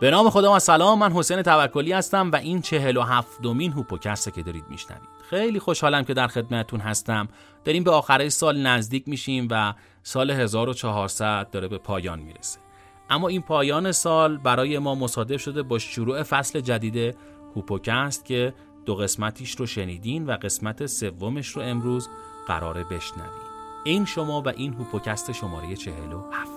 به نام خدا و سلام من حسین توکلی هستم و این چهل و هفتمین هوپوکسته که دارید میشنوید. خیلی خوشحالم که در خدمتتون هستم. داریم به آخره سال نزدیک میشیم و سال 1400 داره به پایان می‌رسه. اما این پایان سال برای ما مصادف شده با شروع فصل جدید هوپوکست که دو قسمتیش رو شنیدین و قسمت سومش رو امروز قراره بشنوید این شما و این هوپوکست شماره 47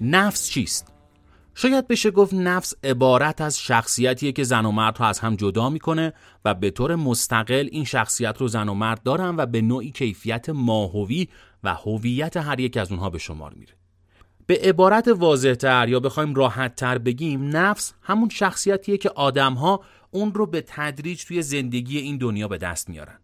نفس چیست؟ شاید بشه گفت نفس عبارت از شخصیتیه که زن و مرد رو از هم جدا می‌کنه و به طور مستقل این شخصیت رو زن و مرد دارن و به نوعی کیفیت ماهوی و هویت هر یک از اونها به شمار میره. به عبارت واضح تر یا بخوایم راحت تر بگیم نفس همون شخصیتیه که آدمها اون رو به تدریج توی زندگی این دنیا به دست میارن.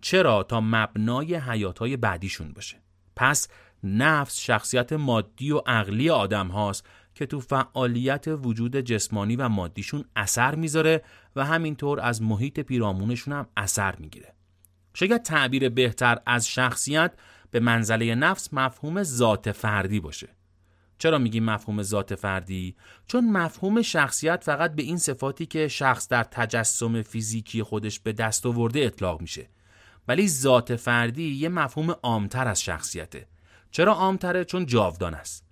چرا تا مبنای حیاتهای بعدیشون باشه. پس نفس شخصیت مادی و عقلی آدم هاست که تو فعالیت وجود جسمانی و مادیشون اثر می‌ذاره و همینطور از محیط پیرامونشون هم اثر می‌گیره. شاید تعبیر بهتر از شخصیت به منزله نفس مفهوم ذات فردی باشه. چرا میگیم مفهوم ذات فردی؟ چون مفهوم شخصیت فقط به این صفاتی که شخص در تجسم فیزیکی خودش به دست آورده اطلاق میشه. ولی ذات فردی یه مفهوم عامتر از شخصیته. چرا عامتره؟ چون جاودان است.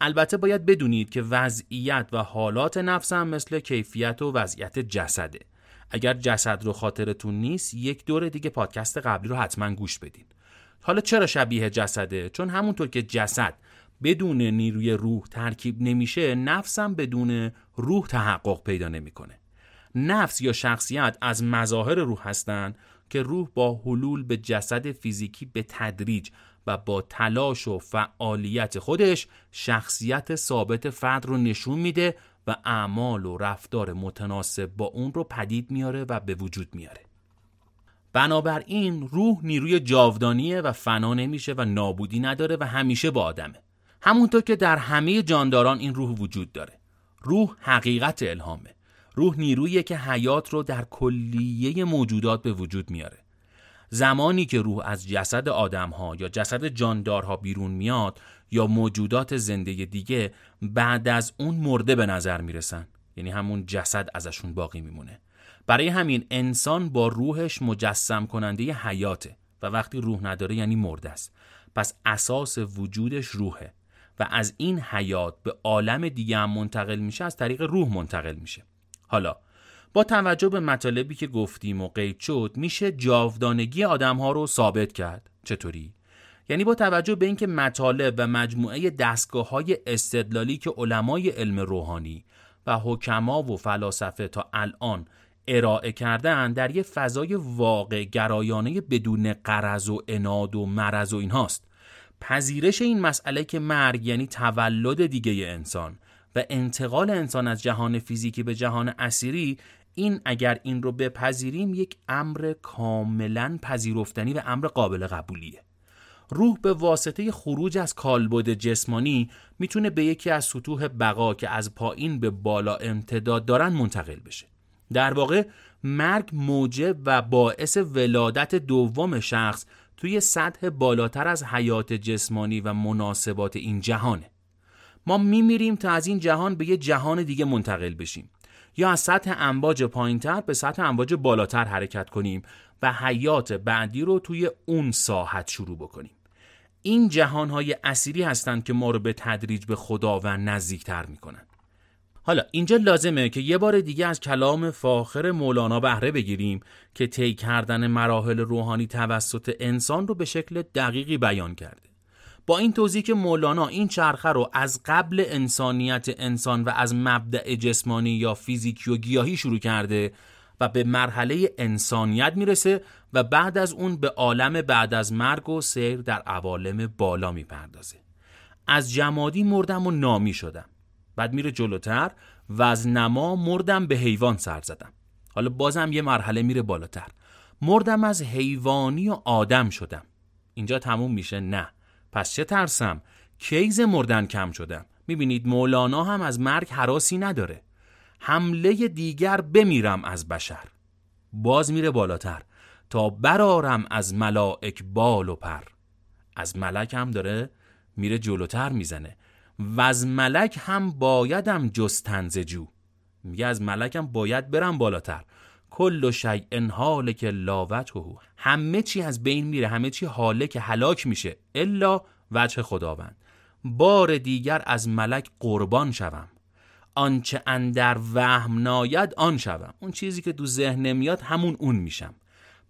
البته باید بدونید که وضعیت و حالات نفس هم مثل کیفیت و وضعیت جسده. اگر جسد رو خاطرتون نیست یک دور دیگه پادکست قبلی رو حتما گوش بدین حالا چرا شبیه جسده؟ چون همونطور که جسد بدون نیروی روح ترکیب نمیشه نفسم بدون روح تحقق پیدا نمی‌کنه. نفس یا شخصیت از مظاهر روح هستند که روح با حلول به جسد فیزیکی به تدریج و با تلاش و فعالیت خودش شخصیت ثابت فرد رو نشون میده و اعمال و رفتار متناسب با اون رو پدید میاره و به وجود میاره. بنابراین روح نیروی جاودانیه و فنا نمیشه و نابودی نداره و همیشه با آدمه. همونطور که در همه جانداران این روح وجود داره. روح حقیقت الهامه. روح نیرویی که حیات رو در کلیه موجودات به وجود میاره. زمانی که روح از جسد آدم ها یا جسد جاندارها بیرون میاد یا موجودات زنده دیگه بعد از اون مرده به نظر می‌رسن. یعنی همون جسد ازشون باقی میمونه. برای همین انسان با روحش مجسم کننده حیاته و وقتی روح نداره یعنی مرده است. پس اساس وجودش روحه و از این حیات به عالم دیگه هم منتقل میشه از طریق روح منتقل میشه. حالا با توجه به مطالبی که گفتیم و قید شد میشه جاودانگی آدم ها رو ثابت کرد. چطوری؟ یعنی با توجه به اینکه مطالب و مجموعه دستگاه های استدلالی که علمای علم روحانی و حکما و فلاسفه تا الان ارائه کردن در یه فضای واقع گرایانه بدون قرض و اناد و مرض و اینهاست. پذیرش این مسئله که مرگ یعنی تولد دیگه انسان و انتقال انسان از جهان فیزیکی به جهان اسیری این اگر این رو بپذیریم یک امر کاملا پذیرفتنی و امر قابل قبولیه. روح به واسطه خروج از کالبد جسمانی می‌تونه به یکی از سطوح بقا که از پایین به بالا امتداد دارن منتقل بشه. در واقع مرگ موجب و باعث ولادت دوم شخص توی سطح بالاتر از حیات جسمانی و مناسبات این جهانه. ما میمیریم تا از این جهان به یه جهان دیگه منتقل بشیم. یا از سطح امواج پایینتر به سطح امواج بالاتر حرکت کنیم و حیات بعدی رو توی اون ساحت شروع بکنیم. این جهانهای اسیری هستند که ما رو به تدریج به خداوند نزدیکتر می‌کنن. حالا اینجا لازمه که یه بار دیگه از کلام فاخر مولانا بهره بگیریم که طی کردن مراحل روحانی توسط انسان رو به شکل دقیقی بیان کرده. با این توضیح که مولانا این چرخه رو از قبل انسانیت انسان و از مبدع جسمانی یا فیزیکی و گیاهی شروع کرده و به مرحله انسانیت می‌رسه و بعد از اون به عالم بعد از مرگ و سیر در عوالم بالا می‌پردازه. از جمادی مردم و نامی شدم. بعد میره جلوتر و از نما مردم به حیوان سر زدم. حالا بازم یه مرحله میره بالاتر. مردم از حیوانی و آدم شدم. اینجا تموم میشه؟ نه. پس چه ترسم؟ کیز مردن کم شدم. می‌بینید مولانا هم از مرگ حراسی نداره. حمله دیگر بمیرم از بشر. باز میره بالاتر. تا برارم از ملائک بال و پر. از ملک هم داره میره جلوتر می‌زنه. و از ملک هم بایدم جستن جو. میگه از ملکم باید برم بالاتر. کل و شیء که لاوته همه چی از بین میره همه چی حاله که هلاک میشه الا وجه خداوند. بار دیگر از ملک قربان شوم. آنچه اندر وهم ناید آن شوم. اون چیزی که دو ذهن نمیاد همون اون میشم.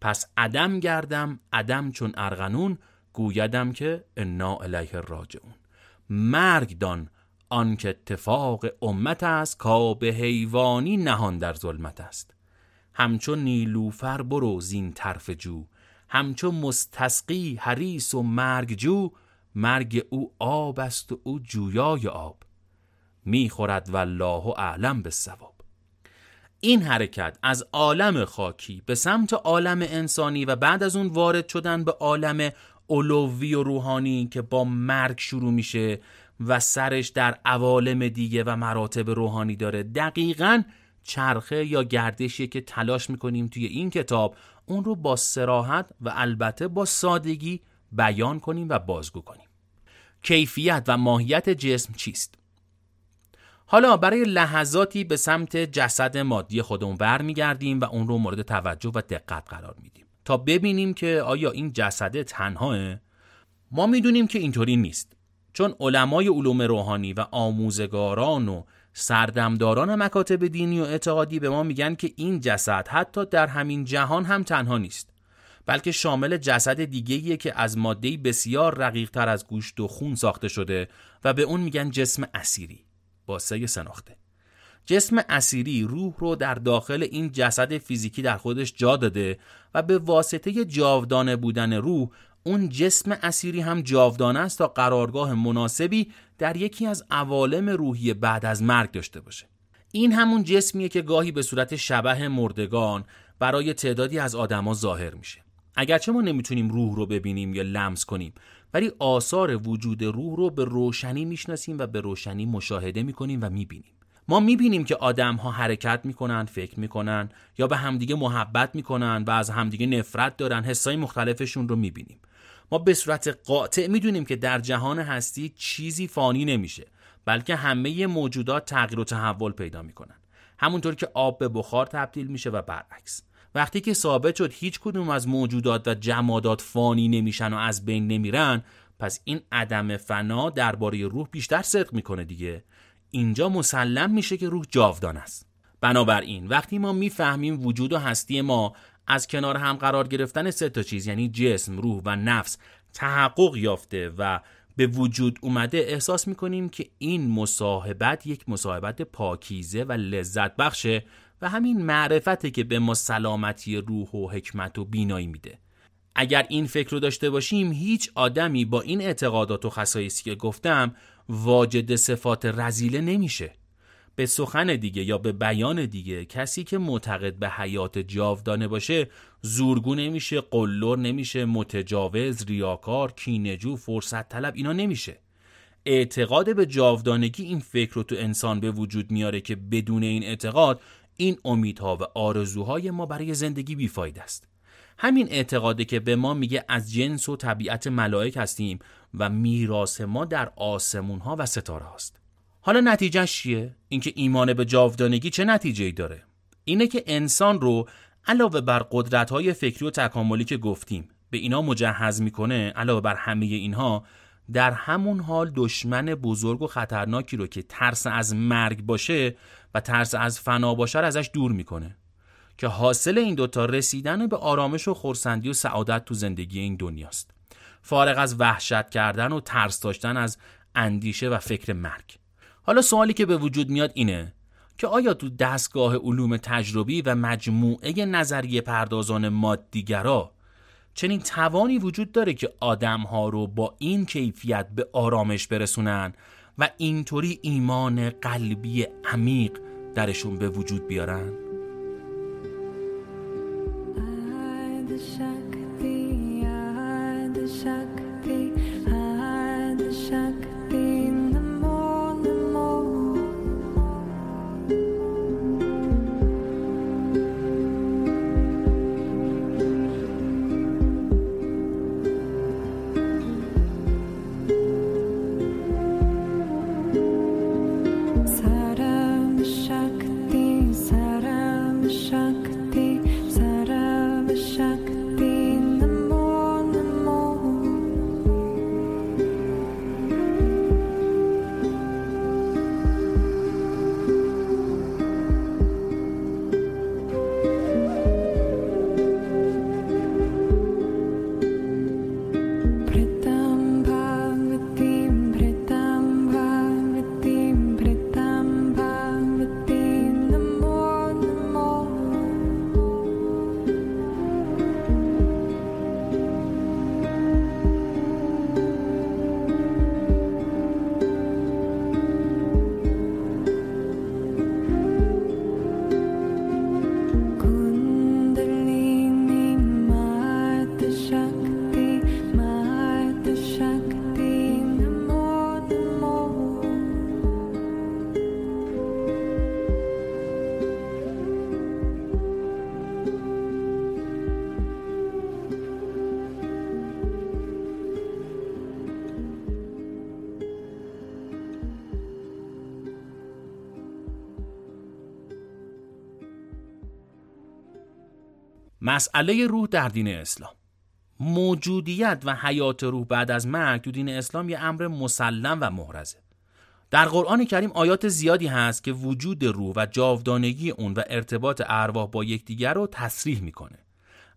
پس عدم گردم عدم چون ارغنون گویدم که انا الیه راجعون. مرگ دان آنکه اتفاق امت است کا به حیوانی نهان در ظلمت است. همچون نیلوفر برو زین طرف جو همچون مستسقی حریس و مرگ جو مرگ او آب است و او جویای آب. می‌خورد والله اعلم به ثواب این حرکت از عالم خاکی به سمت عالم انسانی و بعد از اون وارد شدن به عالم علوی و روحانی که با مرگ شروع میشه و سرش در عوالم دیگه و مراتب روحانی داره. دقیقا چرخه یا گردشی که تلاش می‌کنیم توی این کتاب اون رو با سراحت و البته با سادگی بیان کنیم و بازگو کنیم. کیفیت و ماهیت جسم چیست؟ حالا برای لحظاتی به سمت جسد مادی خودمون برمیگردیم و اون رو مورد توجه و دقت قرار میدیم تا ببینیم که آیا این جسد تنهاه؟ ما می‌دونیم که اینطوری نیست. چون علمای علوم روحانی و آموزگاران و سردمداران مکاتب دینی و اعتقادی به ما میگن که این جسد حتی در همین جهان هم تنها نیست بلکه شامل جسد دیگهیه که از مادهی بسیار رقیق تر از گوشت و خون ساخته شده و به اون میگن جسم اسیری. با سه سناخته جسم اسیری روح رو در داخل این جسد فیزیکی در خودش جا داده و به واسطه جاودانه بودن روح اون جسم اسیری هم جاودانه است تا قرارگاه مناسبی در یکی از عوالم روحی بعد از مرگ داشته باشه. این همون جسمیه که گاهی به صورت شبه مردگان برای تعدادی از آدما ظاهر میشه. اگرچه ما نمی‌تونیم روح رو ببینیم یا لمس کنیم ولی آثار وجود روح رو به روشنی می‌شناسیم و به روشنی مشاهده می‌کنیم و می‌بینیم. ما می‌بینیم که آدم ها حرکت می‌کنن فکر می‌کنن یا به همدیگه محبت می‌کنن و از همدیگه نفرت دارن حسای مختلفشون رو می‌بینیم. ما به صورت قاطع می‌دونیم که در جهان هستی چیزی فانی نمیشه بلکه همه موجودات تغییر و تحول پیدا می‌کنن. همونطور که آب به بخار تبدیل میشه و برعکس. وقتی که ثابت شد هیچ کدوم از موجودات و جمادات فانی نمیشن و از بین نمیرن پس این عدم فنا درباره روح بیشتر صدق می‌کنه دیگه. اینجا مسلم میشه که روح جاودان است. بنابراین وقتی ما می‌فهمیم وجود و هستی ما از کنار هم قرار گرفتن سه تا چیز یعنی جسم، روح و نفس تحقق یافته و به وجود اومده احساس می‌کنیم که این مصاحبت یک مصاحبت پاکیزه و لذت بخشه و همین معرفته که به ما سلامتی روح و حکمت و بینایی میده. اگر این فکر رو داشته باشیم هیچ آدمی با این اعتقادات و خصایصی که گفتم واجد صفات رزیله نمیشه. به سخن دیگه یا به بیان دیگه کسی که معتقد به حیات جاودانه باشه زورگو نمیشه قلور نمیشه متجاوز ریاکار کینجو فرصت طلب اینا نمیشه. اعتقاد به جاودانگی این فکر رو تو انسان به وجود میاره که بدون این اعتقاد این امیدها و آرزوهای ما برای زندگی بیفاید است. همین اعتقاده که به ما میگه از جنس و طبیعت ملائک هستیم و میراث ما در آسمون ها و ستاره هاست حالا نتیجهش چیه؟ اینکه ایمان به جاودانگی چه نتیجه ای داره؟ اینه که انسان رو علاوه بر قدرت های فکری و تکاملی که گفتیم به اینا مجهز می‌کنه علاوه بر همه اینها در همون حال دشمن بزرگ و خطرناکی رو که ترس از مرگ باشه و ترس از فنا باشه ازش دور می‌کنه. که حاصل این دوتا رسیدن به آرامش و خورسندی و سعادت تو زندگی این دنیاست. فارغ از وحشت کردن و ترس داشتن از اندیشه و فکر مرگ حالا سوالی که به وجود میاد اینه که آیا تو دستگاه علوم تجربی و مجموعه نظریه پردازان مادیگرا چنین توانی وجود داره که آدم ها رو با این کیفیت به آرامش برسونن و اینطوری ایمان قلبی عمیق درشون به وجود بیارن؟ مسئله روح در دین اسلام. موجودیت و حیات روح بعد از مرگ تو دین اسلام یه امر مسلم و محرزه. در قرآن کریم آیات زیادی هست که وجود روح و جاودانگی اون و ارتباط ارواح با یکدیگر رو تصریح می‌کنه.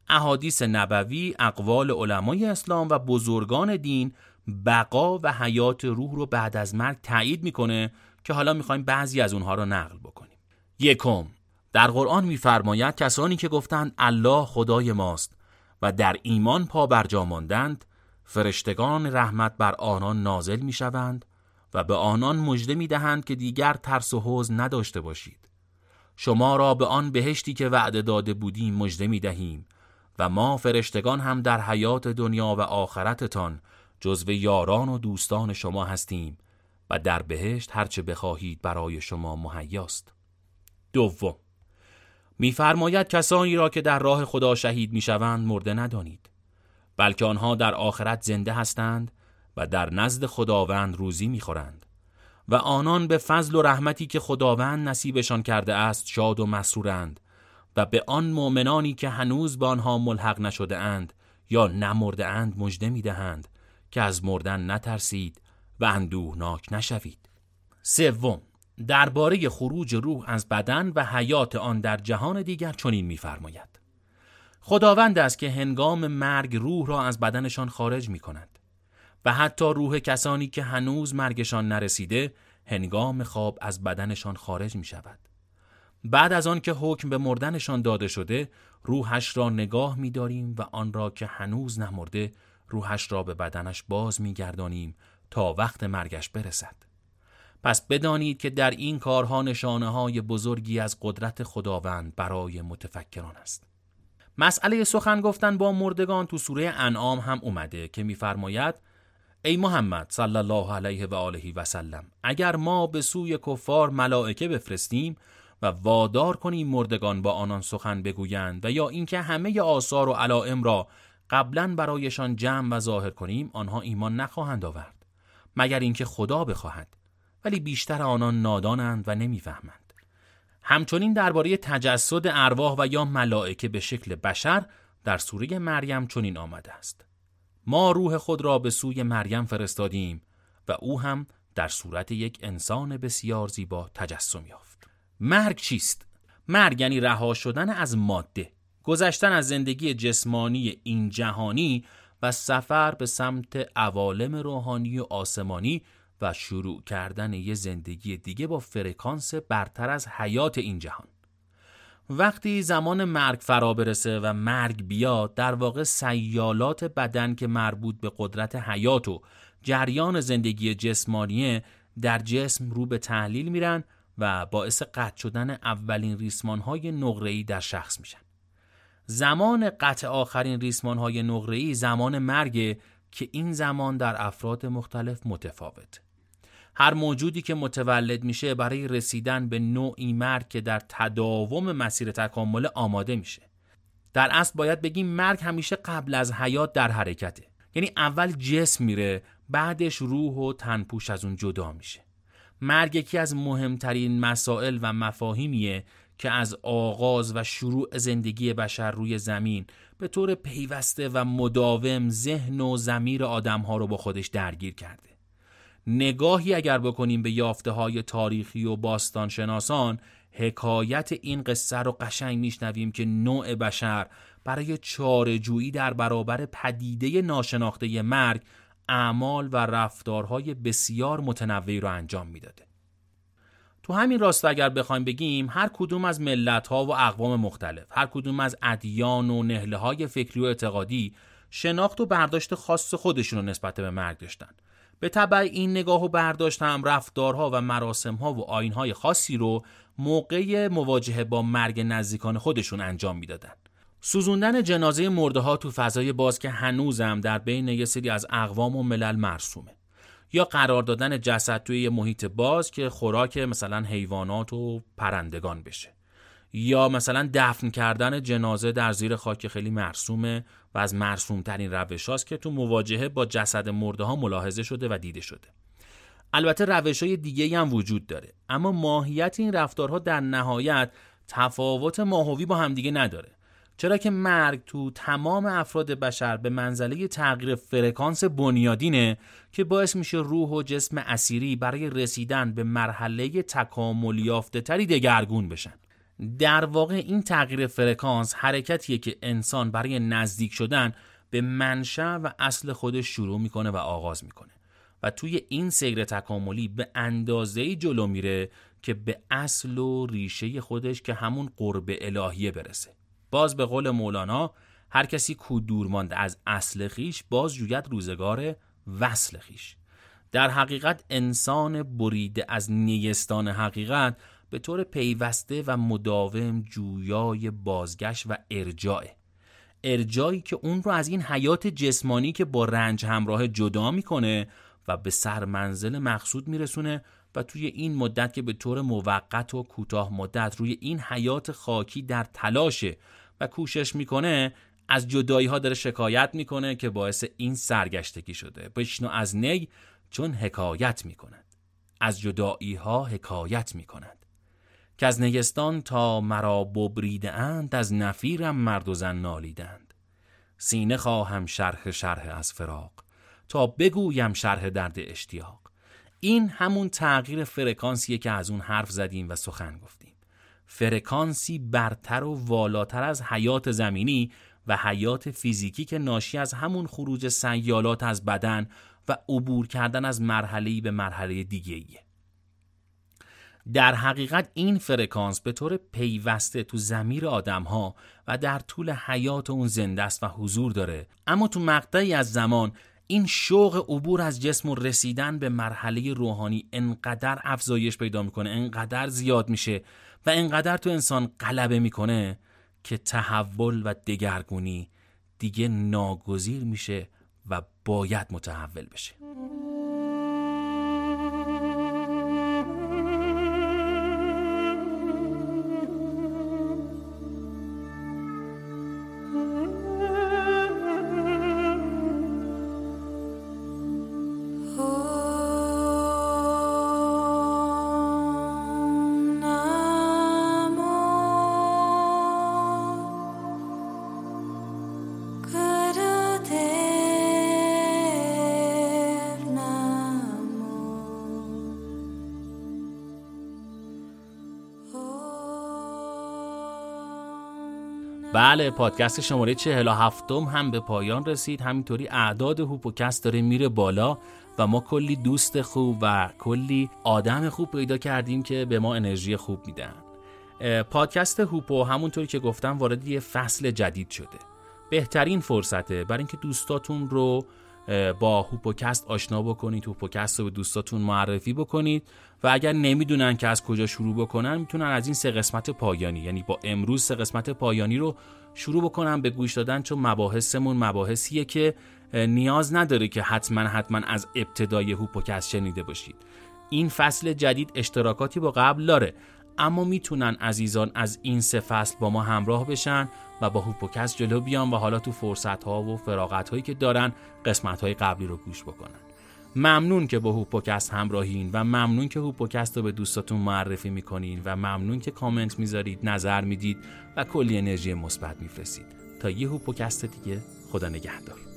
احادیث نبوی اقوال علمای اسلام و بزرگان دین بقا و حیات روح رو بعد از مرگ تایید می‌کنه که حالا می‌خوایم بعضی از اونها رو نقل بکنیم. یکم در قرآن میفرماید کسانی که گفتند الله خدای ماست و در ایمان پا برجا ماندند فرشتگان رحمت بر آنان نازل می‌شوند و به آنان مژده می‌دهند که دیگر ترس و حزن نداشته باشید. شما را به آن بهشتی که وعده داده بودیم مژده می دهیم و ما فرشتگان هم در حیات دنیا و آخرتتان جزو یاران و دوستان شما هستیم و در بهشت هرچه بخواهید برای شما مهیاست. دوم میفرماید کسانی را که در راه خدا شهید می‌شوند مرده ندانید بلکه آنها در آخرت زنده هستند و در نزد خداوند روزی می‌خورند. و آنان به فضل و رحمتی که خداوند نصیبشان کرده است شاد و مسرورند و به آن مؤمنانی که هنوز به آنها ملحق نشده اند یا نمرده اند مژده می‌دهند که از مردن نترسید و اندوهناک نشوید. سوم درباره خروج روح از بدن و حیات آن در جهان دیگر چنین می‌فرماید خداوند است که هنگام مرگ روح را از بدنشان خارج می کند و حتی روح کسانی که هنوز مرگشان نرسیده هنگام خواب از بدنشان خارج می شود. بعد از آن که حکم به مردنشان داده شده روحش را نگاه می داریم و آن را که هنوز نمرده روحش را به بدنش باز می گردانیم تا وقت مرگش برسد. پس بدانید که در این کارها نشانه های بزرگی از قدرت خداوند برای متفکران است. مسئله سخن گفتن با مردگان تو سوره انعام هم اومده که میفرماید ای محمد صلی الله علیه و آله و سلم اگر ما به سوی کفار ملائکه بفرستیم و وادار کنیم مردگان با آنان سخن بگویند و یا اینکه همه آثار و علائم را قبلا برایشان جمع و ظاهر کنیم آنها ایمان نخواهند آورد مگر اینکه خدا بخواهد ولی بیشتر آنان نادانند و نمی‌فهمند. همچنین درباره تجسد ارواح و یا ملائکه به شکل بشر در سوره مریم چنین آمده است. ما روح خود را به سوی مریم فرستادیم و او هم در صورت یک انسان بسیار زیبا تجسم یافت. مرگ چیست؟ مرگ یعنی رها شدن از ماده. گذشتن از زندگی جسمانی این جهانی و سفر به سمت عوالم روحانی و آسمانی و شروع کردن یه زندگی دیگه با فرکانس برتر از حیات این جهان. وقتی زمان مرگ فرا برسه و مرگ بیاد در واقع سیالات بدن که مربوط به قدرت حیات و جریان زندگی جسمانیه در جسم رو به تحلیل میرن و باعث قطع شدن اولین ریسمان های نقره‌ای در شخص میشن. زمان قطع آخرین ریسمان های نقره‌ای زمان مرگ که این زمان در افراد مختلف متفاوت. هر موجودی که متولد میشه برای رسیدن به نوعی مرگ که در تداوم مسیر تکامل آماده میشه. در اصل باید بگیم مرگ همیشه قبل از حیات در حرکته. یعنی اول جسم میره بعدش روح و تنپوش از اون جدا میشه. مرگ یکی از مهمترین مسائل و مفاهیمیه که از آغاز و شروع زندگی بشر روی زمین به طور پیوسته و مداوم ذهن و زمیر آدمها رو با خودش درگیر کرده. نگاهی اگر بکنیم به یافته های تاریخی و باستان شناسان حکایت این قصه رو قشنگ میشنویم که نوع بشر برای چارجویی در برابر پدیده ناشناخته مرگ اعمال و رفتارهای بسیار متنوعی رو انجام می‌داده. تو همین راستا اگر بخوایم بگیم هر کدوم از ملت ها و اقوام مختلف هر کدوم از ادیان و نهله های فکری و اعتقادی شناخت و برداشت خاص خودشون رو نسبت به مرگ داشتن به طبع این نگاه و برداشت هم رفتارها و مراسمها و آینهای خاصی رو موقع مواجهه با مرگ نزدیکان خودشون انجام می‌دادن. سوزوندن جنازه مرده ها تو فضای باز که هنوزم در بین یه سری از اقوام و ملل مرسومه یا قرار دادن جسد توی یه محیط باز که خوراک مثلا حیوانات و پرندگان بشه یا مثلا دفن کردن جنازه در زیر خاک خیلی مرسومه و از مرسوم ترین روش هاست که تو مواجهه با جسد مرده ها ملاحظه شده و دیده شده. البته روش های دیگه هم وجود داره اما ماهیت این رفتارها در نهایت تفاوت ماهوی با همدیگه نداره. چرا که مرگ تو تمام افراد بشر به منزله تغییر فرکانس بنیادینه که باعث میشه روح و جسم اسیری برای رسیدن به مرحله تکامل یافته تری دگرگون بشن. در واقع این تغییر فرکانس حرکتیه که انسان برای نزدیک شدن به منشأ و اصل خودش شروع می‌کنه و آغاز می‌کنه و توی این سیر تکاملی به اندازه جلو میره که به اصل و ریشه خودش که همون قرب الهیه برسه. باز به قول مولانا هر کسی کو دور مانده از اصل خیش باز جوید روزگار وصل خیش. در حقیقت انسان بریده از نیستان حقیقت به طور پیوسته و مداوم جویای بازگشت و ارجاعه ارجایی که اون رو از این حیات جسمانی که با رنج همراه جدا می‌کنه و به سرمنزل مقصود میرسونه و توی این مدت که به طور موقت و کوتاه مدت روی این حیات خاکی در تلاشه و کوشش می‌کنه از جدایی ها داره شکایت می‌کنه که باعث این سرگشتگی شده. بشنو از نی چون حکایت می‌کند. از جدایی ها حکایت می‌کند. که از نگستان تا مرا ببریده اند از نفیرم مرد و زن نالیدند. سینه خواهم شرح شرح از فراق تا بگویم شرح درد اشتیاق. این همون تغییر فرکانسیه که از اون حرف زدیم و سخن گفتیم. فرکانسی برتر و والاتر از حیات زمینی و حیات فیزیکی که ناشی از همون خروج سیالات از بدن و عبور کردن از مرحله‌ای به مرحله دیگه‌ایه. در حقیقت این فرکانس به طور پیوسته تو زمیر آدم ها و در طول حیات اون زنده است و حضور داره. اما تو مقطعی از زمان این شوق عبور از جسم و رسیدن به مرحله روحانی انقدر افزایش پیدا می‌کنه انقدر زیاد میشه و انقدر تو انسان غلبه می‌کنه که تحول و دگرگونی دیگه ناگزیر میشه و باید متحول بشه. بله پادکست شماره 47 هم به پایان رسید. همینطوری اعداد هوپوکست داره میره بالا و ما کلی دوست خوب و کلی آدم خوب پیدا کردیم که به ما انرژی خوب میدن. پادکست هوپو همونطوری که گفتم وارد یه فصل جدید شده. بهترین فرصته برای اینکه دوستاتون رو با هوپوکست آشنا بکنید هوپوکست رو به دوستاتون معرفی بکنید و اگر نمی‌دونن که از کجا شروع بکنن می‌تونن از این سه قسمت پایانی یعنی با امروز سه قسمت پایانی رو شروع بکنن به گوش دادن چون مباحثمون مباحثیه که نیاز نداره که حتما حتما از ابتدای هوپوکست شنیده باشید. این فصل جدید اشتراکاتی با قبل داره. اما می‌تونن عزیزان از این سه فصل با ما همراه بشن و با هوپوکست جلو بیان و حالا تو فرصت ها و فراغت هایی که دارن قسمت های قبلی رو گوش بکنن. ممنون که با هوپوکست همراهین و ممنون که هوپوکست رو به دوستاتون معرفی می‌کنین و ممنون که کامنت می‌ذارید نظر می‌دید و کلی انرژی مثبت میفرستید. تا یه هوپوکست دیگه خدا نگهدار.